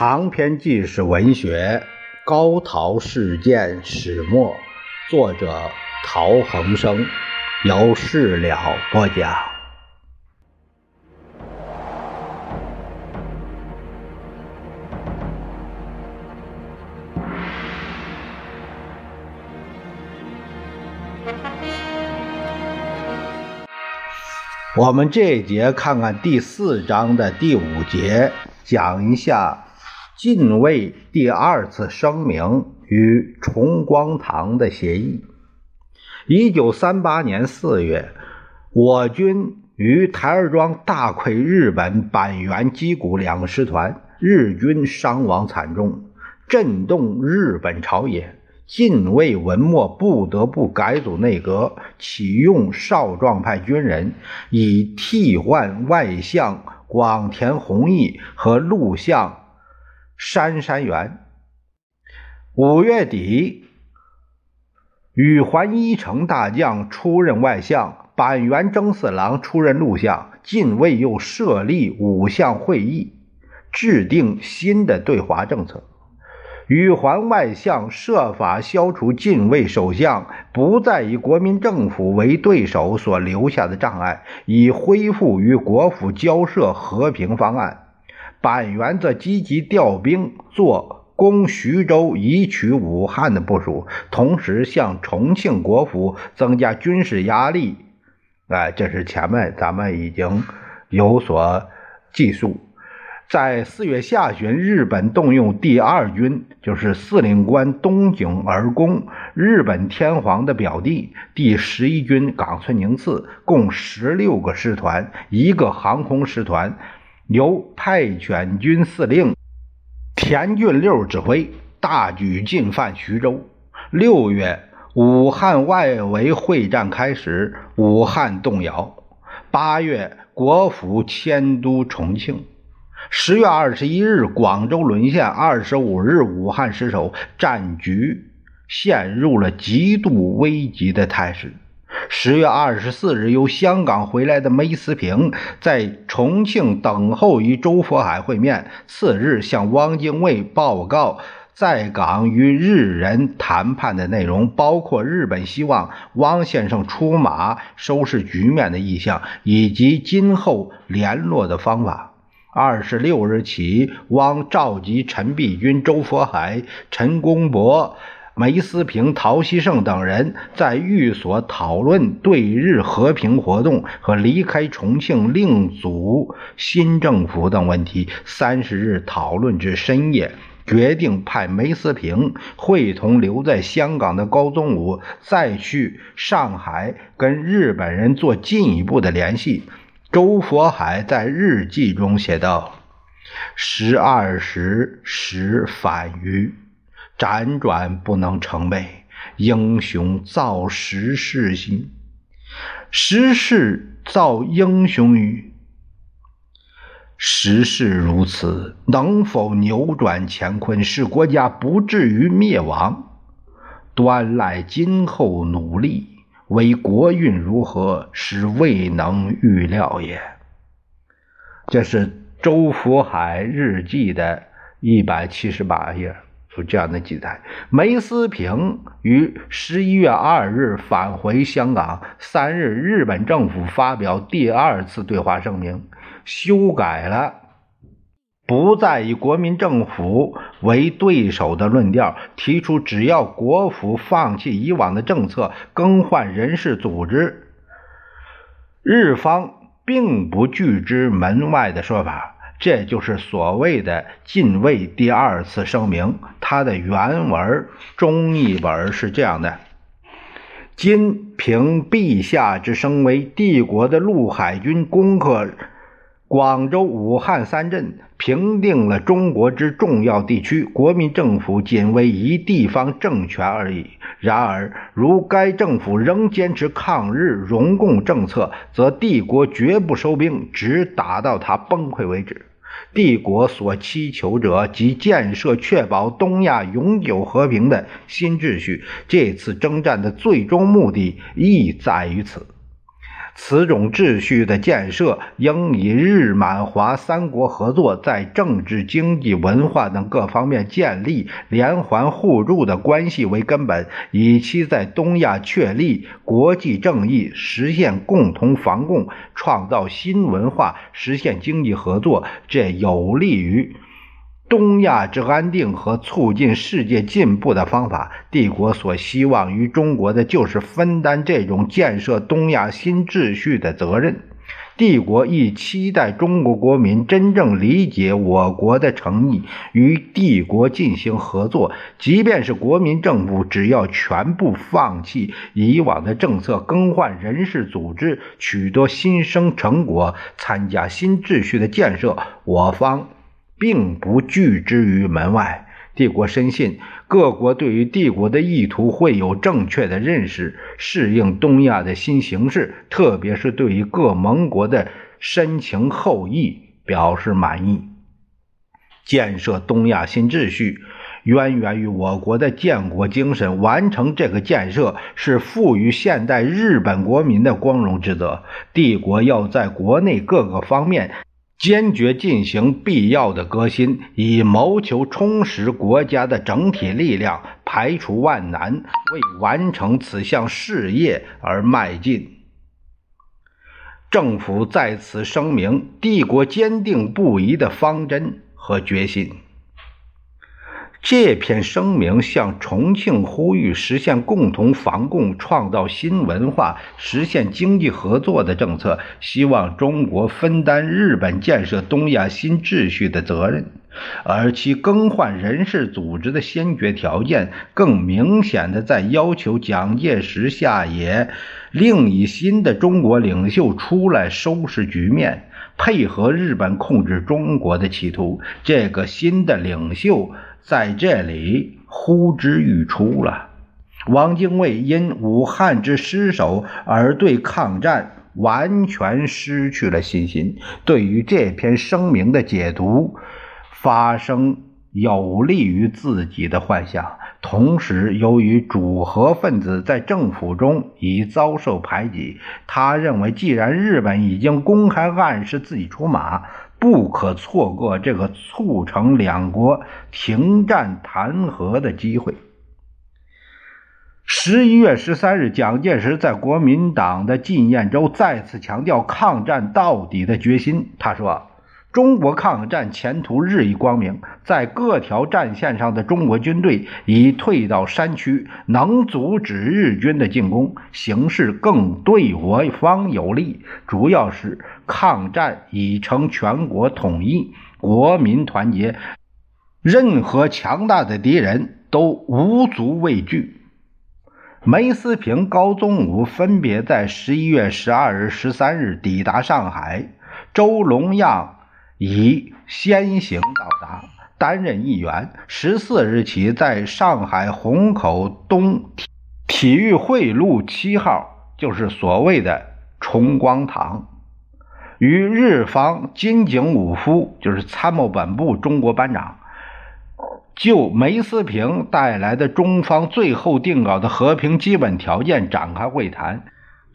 长篇纪实文学《高陶事件始末》，作者陶恒生，由事了播讲。我们这一节看看第四章的第五节，讲一下。晋魏第二次声明与崇光堂的协议。一九三八年四月，我军于台儿庄大溃日本板垣矶谷两师团，日军伤亡惨重，震动日本朝野。晋卫文末不得不改组内阁，启用少壮派军人，以替换外相广田弘毅和陆相。山山原。五月底，羽环一城大将出任外相，板垣征四郎出任陆相。近卫又设立五项会议，制定新的对华政策。羽环外相设法消除近卫首相不再以国民政府为对手所留下的障碍，以恢复与国府交涉和平方案。板垣则积极调兵做攻徐州、以取武汉的部署，同时向重庆国府增加军事压力。哎，这是前面咱们已经有所记述。在四月下旬，日本动用第二军，就是司令官东井而攻日本天皇的表弟第十一军冈村宁次，共十六个师团，一个航空师团。由派遣军司令田俊六指挥，大举进犯徐州。六月，武汉外围会战开始，武汉动摇。八月，国府迁都重庆。十月二十一日，广州沦陷。二十五日，武汉失守，战局陷入了极度危急的态势。十月二十四日，由香港回来的梅思平在重庆等候与周佛海会面。次日，向汪精卫报告在港与日人谈判的内容，包括日本希望汪先生出马收拾局面的意向，以及今后联络的方法。二十六日起，汪召集陈璧君、周佛海、陈公博。梅思平、陶希圣等人在寓所讨论对日和平活动和离开重庆另组新政府等问题。三十日讨论至深夜，决定派梅思平会同留在香港的高宗武再去上海跟日本人做进一步的联系。周佛海在日记中写道：“十二时时返渝。”辗转不能成为，英雄造时势心，时势造英雄语。时势如此，能否扭转乾坤，使国家不至于灭亡，端赖今后努力。为国运如何，是未能预料也。这是周福海日记的一百七十八页。有这样的记载：梅思平于十一月二日返回香港。三日，日本政府发表第二次对华声明，修改了不再以国民政府为对手的论调，提出只要国府放弃以往的政策，更换人事组织，日方并不拒之门外的说法。这就是所谓的晋卫第二次声明。它的原文中译本是这样的：“今凭陛下之声威，帝国的陆海军攻克广州、武汉三镇，平定了中国之重要地区。国民政府仅为一地方政权而已。然而，如该政府仍坚持抗日荣共政策，则帝国绝不收兵，直打到他崩溃为止。”帝国所祈求者及建设确保东亚永久和平的新秩序。这次征战的最终目的亦在于此。此种秩序的建设应以日满华三国合作，在政治、经济、文化等各方面建立连环互助的关系为根本，以期在东亚确立国际正义，实现共同防共，创造新文化，实现经济合作。这有利于。东亚之安定和促进世界进步的方法，帝国所希望于中国的就是分担这种建设东亚新秩序的责任。帝国亦期待中国国民真正理解我国的诚意，与帝国进行合作。即便是国民政府，只要全部放弃以往的政策，更换人事组织，取得新生成果，参加新秩序的建设，我方。并不拒之于门外。帝国深信，各国对于帝国的意图会有正确的认识，适应东亚的新形势，特别是对于各盟国的深情厚谊表示满意。建设东亚新秩序，渊源于我国的建国精神。完成这个建设，是赋予现代日本国民的光荣之责。帝国要在国内各个方面。坚决进行必要的革新，以谋求充实国家的整体力量，排除万难，为完成此项事业而迈进。政府在此声明帝国坚定不移的方针和决心。这篇声明向重庆呼吁实现共同防共、创造新文化、实现经济合作的政策，希望中国分担日本建设东亚新秩序的责任。而其更换人事组织的先决条件，更明显的在要求蒋介石下野，另以新的中国领袖出来收拾局面，配合日本控制中国的企图。这个新的领袖。在这里呼之欲出了。汪精卫因武汉之失守而对抗战完全失去了信心，对于这篇声明的解读，发生有利于自己的幻想。同时，由于主和分子在政府中已遭受排挤，他认为，既然日本已经公开暗示自己出马。不可错过这个促成两国停战谈和的机会。十一月十三日，蒋介石在国民党的纪念周再次强调抗战到底的决心。他说。中国抗战前途日益光明，在各条战线上的中国军队已退到山区，能阻止日军的进攻，形势更对我方有利。主要是抗战已成全国统一，国民团结，任何强大的敌人都无足畏惧。梅思平、高宗武分别在十一月十二日、十三日抵达上海，周龙样。已先行到达，担任议员。十四日起，在上海虹口东体育会路七号，就是所谓的崇光堂，与日方金井武夫，就是参谋本部中国班长，就梅思平带来的中方最后定稿的和平基本条件展开会谈。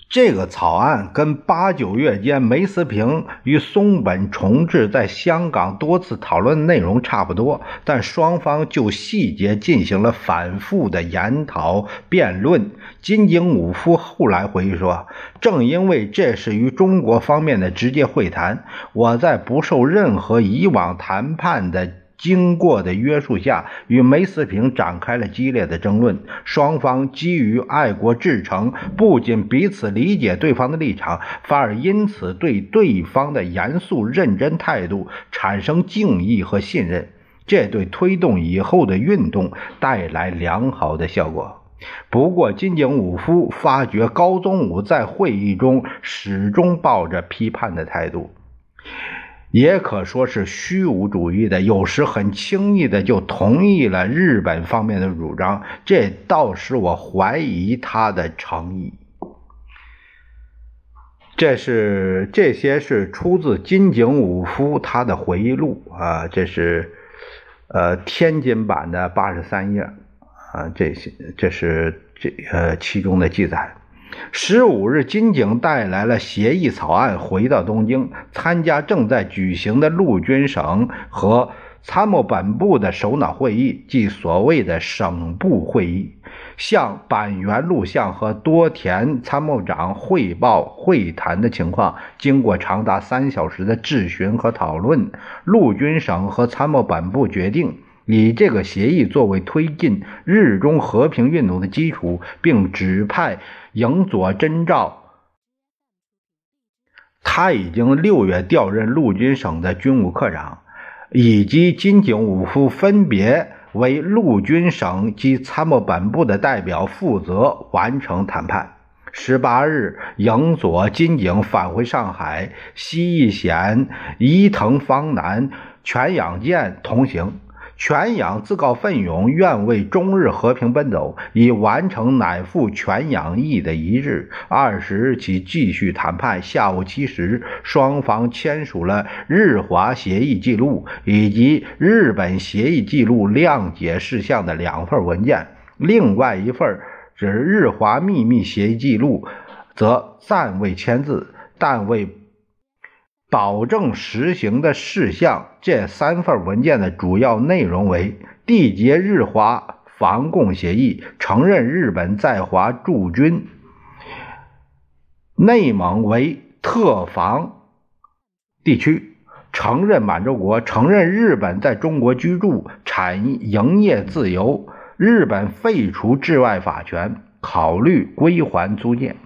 这个草案跟八九月间梅思平与松本重治在香港多次讨论内容差不多，但双方就细节进行了反复的研讨辩论。金井武夫后来回忆说：“正因为这是与中国方面的直接会谈，我在不受任何以往谈判的。”经过的约束下，与梅思平展开了激烈的争论。双方基于爱国至诚，不仅彼此理解对方的立场，反而因此对对方的严肃认真态度产生敬意和信任。这对推动以后的运动带来良好的效果。不过，金井武夫发觉高宗武在会议中始终抱着批判的态度。也可说是虚无主义的，有时很轻易的就同意了日本方面的主张，这倒使我怀疑他的诚意。这是这些是出自金井武夫他的回忆录啊，这是呃天津版的八十三页啊，这些这是这呃其中的记载。十五日，金井带来了协议草案，回到东京，参加正在举行的陆军省和参谋本部的首脑会议，即所谓的省部会议，向板垣陆相和多田参谋长汇报会谈的情况。经过长达三小时的质询和讨论，陆军省和参谋本部决定。以这个协议作为推进日中和平运动的基础，并指派影佐真照，他已经六月调任陆军省的军务科长，以及金井武夫分别为陆军省及参谋本部的代表，负责完成谈判。十八日，影佐、金井返回上海，西义贤、伊藤芳南、全养健同行。全仰自告奋勇，愿为中日和平奔走，以完成乃父全仰义的遗志。二十日起继续谈判。下午七时，双方签署了日华协议记录以及日本协议记录谅解事项的两份文件。另外一份指日华秘密协议记录，则暂未签字，但为。保证实行的事项，这三份文件的主要内容为：缔结日华防共协议，承认日本在华驻军内蒙为特防地区，承认满洲国，承认日本在中国居住、产营业自由，日本废除治外法权，考虑归还租界。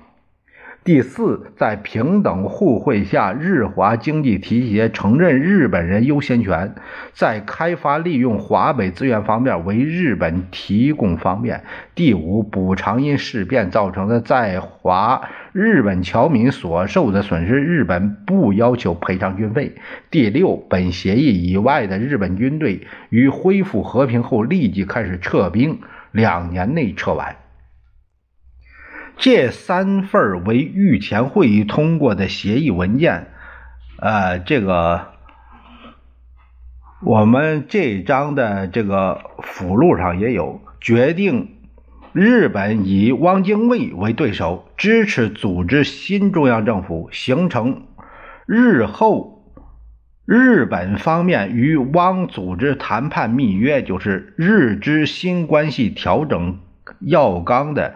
第四，在平等互惠下，日华经济提携承认日本人优先权，在开发利用华北资源方面为日本提供方便。第五，补偿因事变造成的在华日本侨民所受的损失，日本不要求赔偿军费。第六，本协议以外的日本军队于恢复和平后立即开始撤兵，两年内撤完。这三份为御前会议通过的协议文件，呃，这个我们这章的这个附录上也有决定，日本以汪精卫为对手，支持组织新中央政府，形成日后日本方面与汪组织谈判密约，就是日之新关系调整要纲的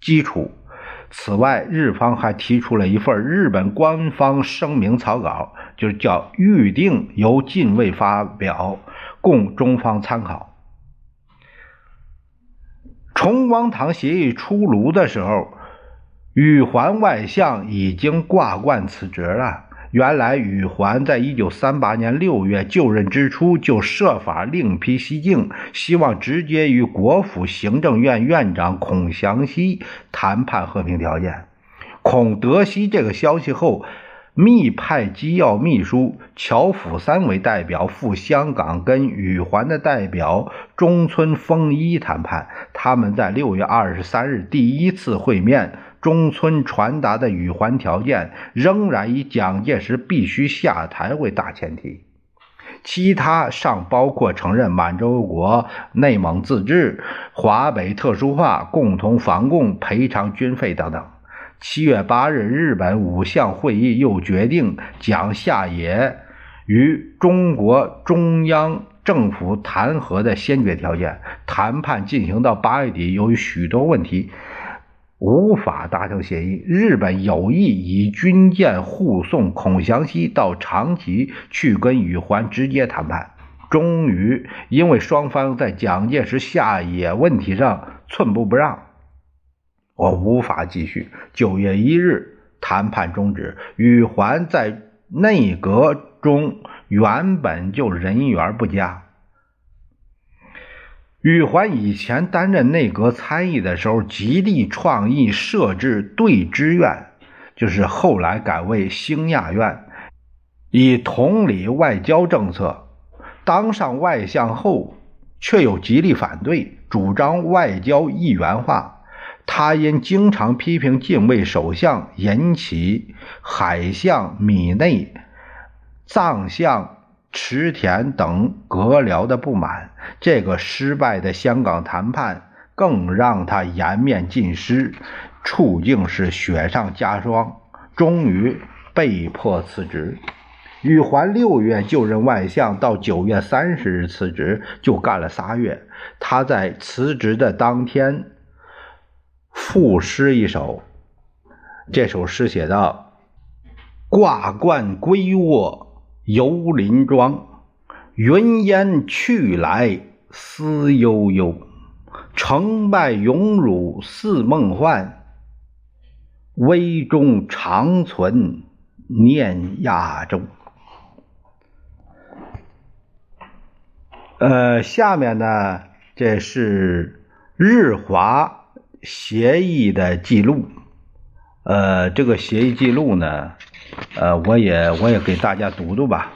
基础。此外，日方还提出了一份日本官方声明草稿，就是叫预定由近卫发表，供中方参考。崇光堂协议出炉的时候，宇环外相已经挂冠辞职了。原来宇环在一九三八年六月就任之初就设法另辟蹊径，希望直接与国府行政院院长孔祥熙谈判和平条件。孔德熙这个消息后，密派机要秘书乔辅三为代表赴香港，跟宇环的代表中村丰一谈判。他们在六月二十三日第一次会面。中村传达的与还条件仍然以蒋介石必须下台为大前提，其他尚包括承认满洲国内蒙自治、华北特殊化、共同防共、赔偿军费等等。七月八日，日本五项会议又决定蒋下野与中国中央政府谈和的先决条件。谈判进行到八月底，由于许多问题。无法达成协议。日本有意以军舰护送孔祥熙到长崎去跟宇环直接谈判。终于，因为双方在蒋介石下野问题上寸步不让，我无法继续。九月一日，谈判终止。宇环在内阁中原本就人缘不佳。宇环以前担任内阁参议的时候，极力创意设置对支院，就是后来改为兴亚院，以统理外交政策。当上外相后，却又极力反对，主张外交一元化。他因经常批评近卫首相，引起海相米内、藏相。池田等阁僚的不满，这个失败的香港谈判更让他颜面尽失。处境是雪上加霜，终于被迫辞职。宇环六月就任外相，到九月三十日辞职，就干了仨月。他在辞职的当天赋诗一首，这首诗写道：“挂冠归卧游林庄，云烟去来思悠悠。成败荣辱似梦幻，危中长存念亚洲。”呃，下面呢，这是日华协议的记录。呃，这个协议记录呢，呃，我也我也给大家读读吧。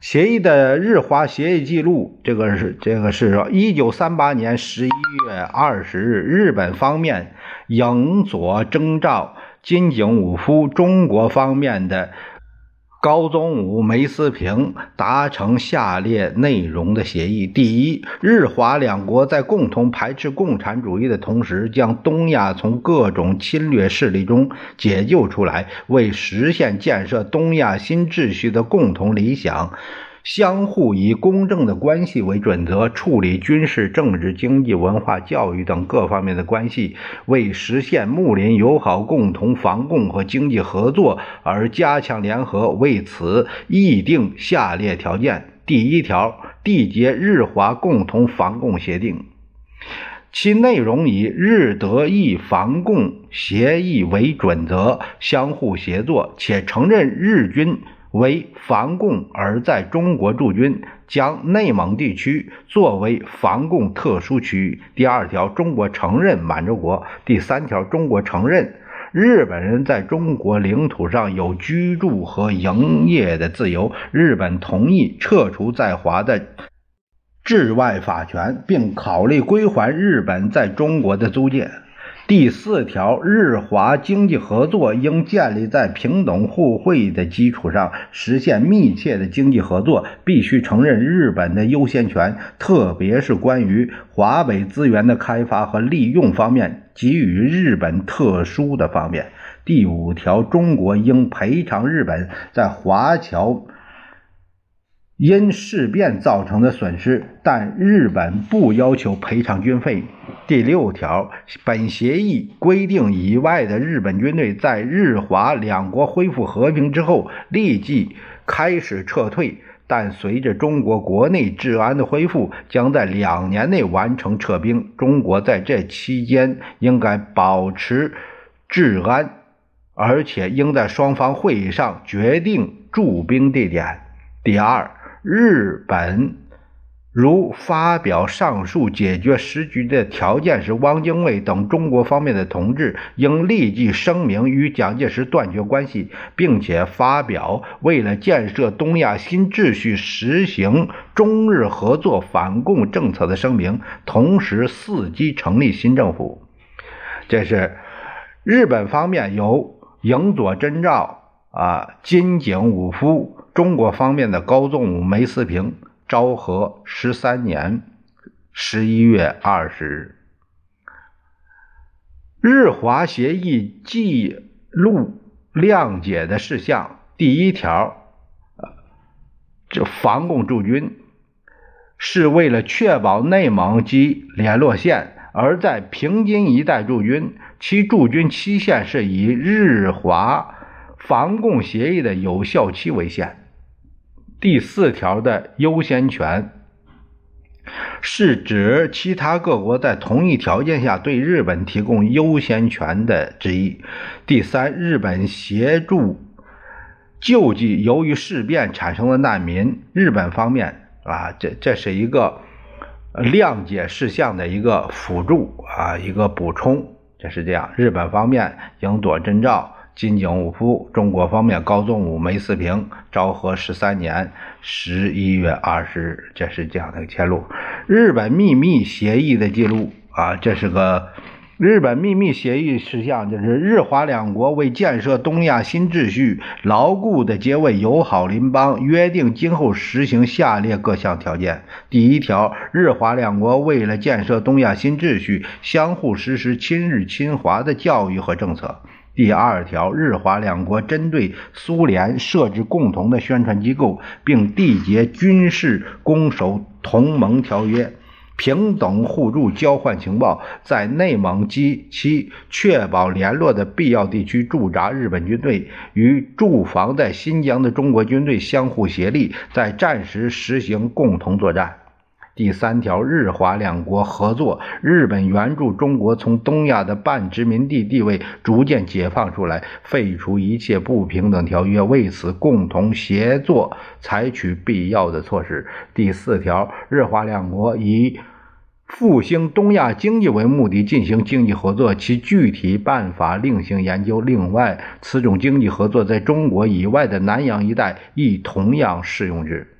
协议的日华协议记录，这个是这个是说一九三八年十一月二十日，日本方面影佐征兆金井武夫，中国方面的。高宗武、梅思平达成下列内容的协议：第一，日华两国在共同排斥共产主义的同时，将东亚从各种侵略势力中解救出来，为实现建设东亚新秩序的共同理想。相互以公正的关系为准则处理军事、政治、经济、文化、教育等各方面的关系，为实现睦邻友好、共同防共和经济合作而加强联合。为此，议定下列条件：第一条，缔结日华共同防共协定，其内容以日德意防共协议为准则，相互协作，且承认日军。为防共而在中国驻军，将内蒙地区作为防共特殊区域。第二条，中国承认满洲国。第三条，中国承认日本人在中国领土上有居住和营业的自由。日本同意撤除在华的治外法权，并考虑归还日本在中国的租界。第四条，日华经济合作应建立在平等互惠的基础上，实现密切的经济合作。必须承认日本的优先权，特别是关于华北资源的开发和利用方面，给予日本特殊的方面。第五条，中国应赔偿日本在华侨。因事变造成的损失，但日本不要求赔偿军费。第六条，本协议规定，以外的日本军队在日华两国恢复和平之后立即开始撤退，但随着中国国内治安的恢复，将在两年内完成撤兵。中国在这期间应该保持治安，而且应在双方会议上决定驻兵地点。第二。日本如发表上述解决时局的条件时，汪精卫等中国方面的同志应立即声明与蒋介石断绝关系，并且发表为了建设东亚新秩序、实行中日合作反共政策的声明，同时伺机成立新政府。这是日本方面由影佐真照啊、金井武夫。中国方面的高宗武、梅思平，昭和十三年十一月二十日，日华协议记录谅解的事项。第一条，这防共驻军是为了确保内蒙及联络线，而在平津一带驻军，其驻军期限是以日华防共协议的有效期为限。第四条的优先权是指其他各国在同一条件下对日本提供优先权的之一。第三，日本协助救济由于事变产生的难民，日本方面啊，这这是一个谅解事项的一个辅助啊，一个补充，这是这样。日本方面应佐真照。金井武夫，中国方面高宗武、梅思平，昭和十三年十一月二十日，这是这样的一个揭露。日本秘密协议的记录啊，这是个日本秘密协议事项就是日华两国为建设东亚新秩序，牢固的结为友好邻邦，约定今后实行下列各项条件。第一条，日华两国为了建设东亚新秩序，相互实施亲日亲华的教育和政策。第二条，日华两国针对苏联设置共同的宣传机构，并缔结军事攻守同盟条约。平等互助，交换情报，在内蒙及其确保联络的必要地区驻扎日本军队，与驻防在新疆的中国军队相互协力，在战时实行共同作战。第三条，日华两国合作，日本援助中国从东亚的半殖民地地位逐渐解放出来，废除一切不平等条约，为此共同协作，采取必要的措施。第四条，日华两国以复兴东亚经济为目的进行经济合作，其具体办法另行研究。另外，此种经济合作在中国以外的南洋一带亦同样适用之。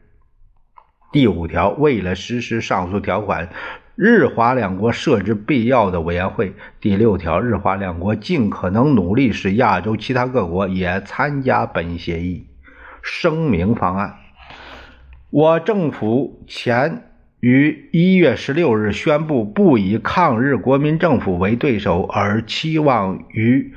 第五条，为了实施上述条款，日华两国设置必要的委员会。第六条，日华两国尽可能努力使亚洲其他各国也参加本协议。声明方案，我政府前于一月十六日宣布，不以抗日国民政府为对手，而期望于。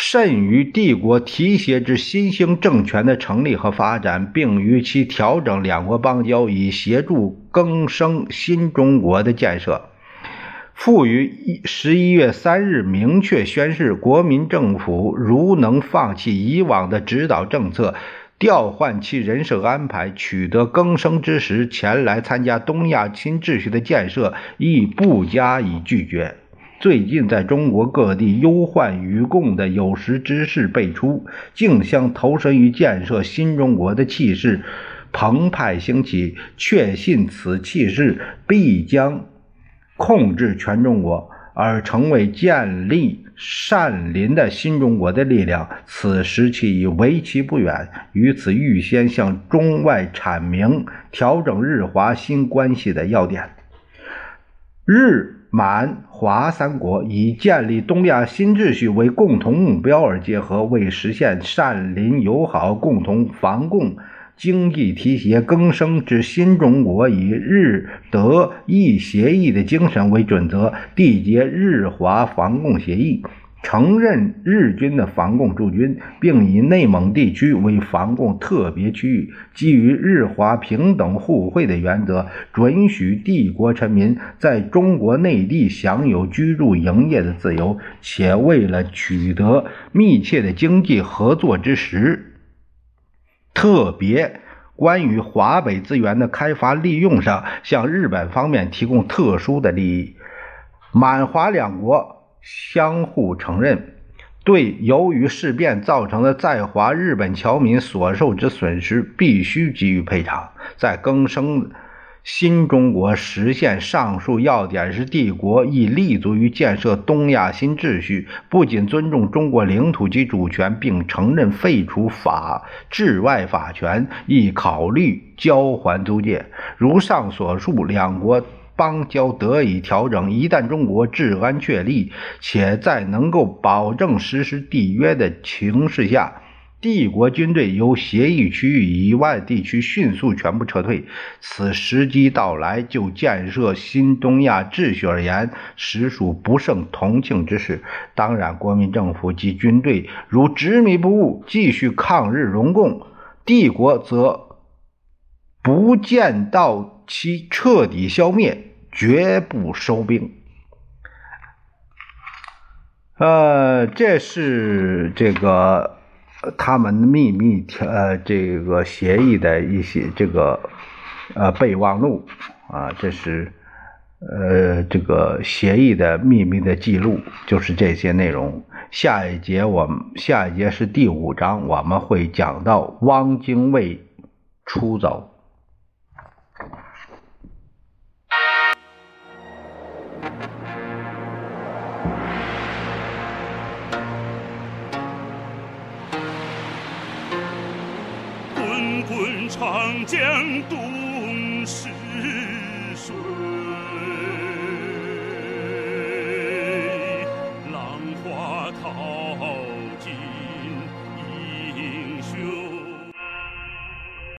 甚于帝国提携之新兴政权的成立和发展，并与其调整两国邦交，以协助更生新中国的建设。复于十一月三日明确宣示，国民政府如能放弃以往的指导政策，调换其人事安排，取得更生之时，前来参加东亚新秩序的建设，亦不加以拒绝。最近，在中国各地忧患与共的有识之士辈出，竞相投身于建设新中国的气势澎湃兴起，确信此气势必将控制全中国，而成为建立善邻的新中国的力量。此时期已为期不远，于此预先向中外阐明调整日华新关系的要点。日。满华三国以建立东亚新秩序为共同目标而结合，为实现善邻友好、共同防共、经济提携更生之新中国，以日德意协议的精神为准则，缔结日华防共协议。承认日军的防共驻军，并以内蒙地区为防共特别区域。基于日华平等互惠的原则，准许帝国臣民在中国内地享有居住营业的自由。且为了取得密切的经济合作之时，特别关于华北资源的开发利用上，向日本方面提供特殊的利益。满华两国。相互承认，对由于事变造成的在华日本侨民所受之损失，必须给予赔偿。在更生新中国实现上述要点时，帝国亦立足于建设东亚新秩序，不仅尊重中国领土及主权，并承认废除法治外法权，亦考虑交还租界。如上所述，两国。邦交得以调整，一旦中国治安确立，且在能够保证实施缔约的情势下，帝国军队由协议区域以外地区迅速全部撤退，此时机到来，就建设新东亚秩序而言，实属不胜同情之事。当然，国民政府及军队如执迷不悟，继续抗日荣共，帝国则不见到其彻底消灭。绝不收兵。呃，这是这个他们秘密呃这个协议的一些这个呃备忘录啊，这是呃这个协议的秘密的记录，就是这些内容。下一节我们下一节是第五章，我们会讲到汪精卫出走。江东逝水。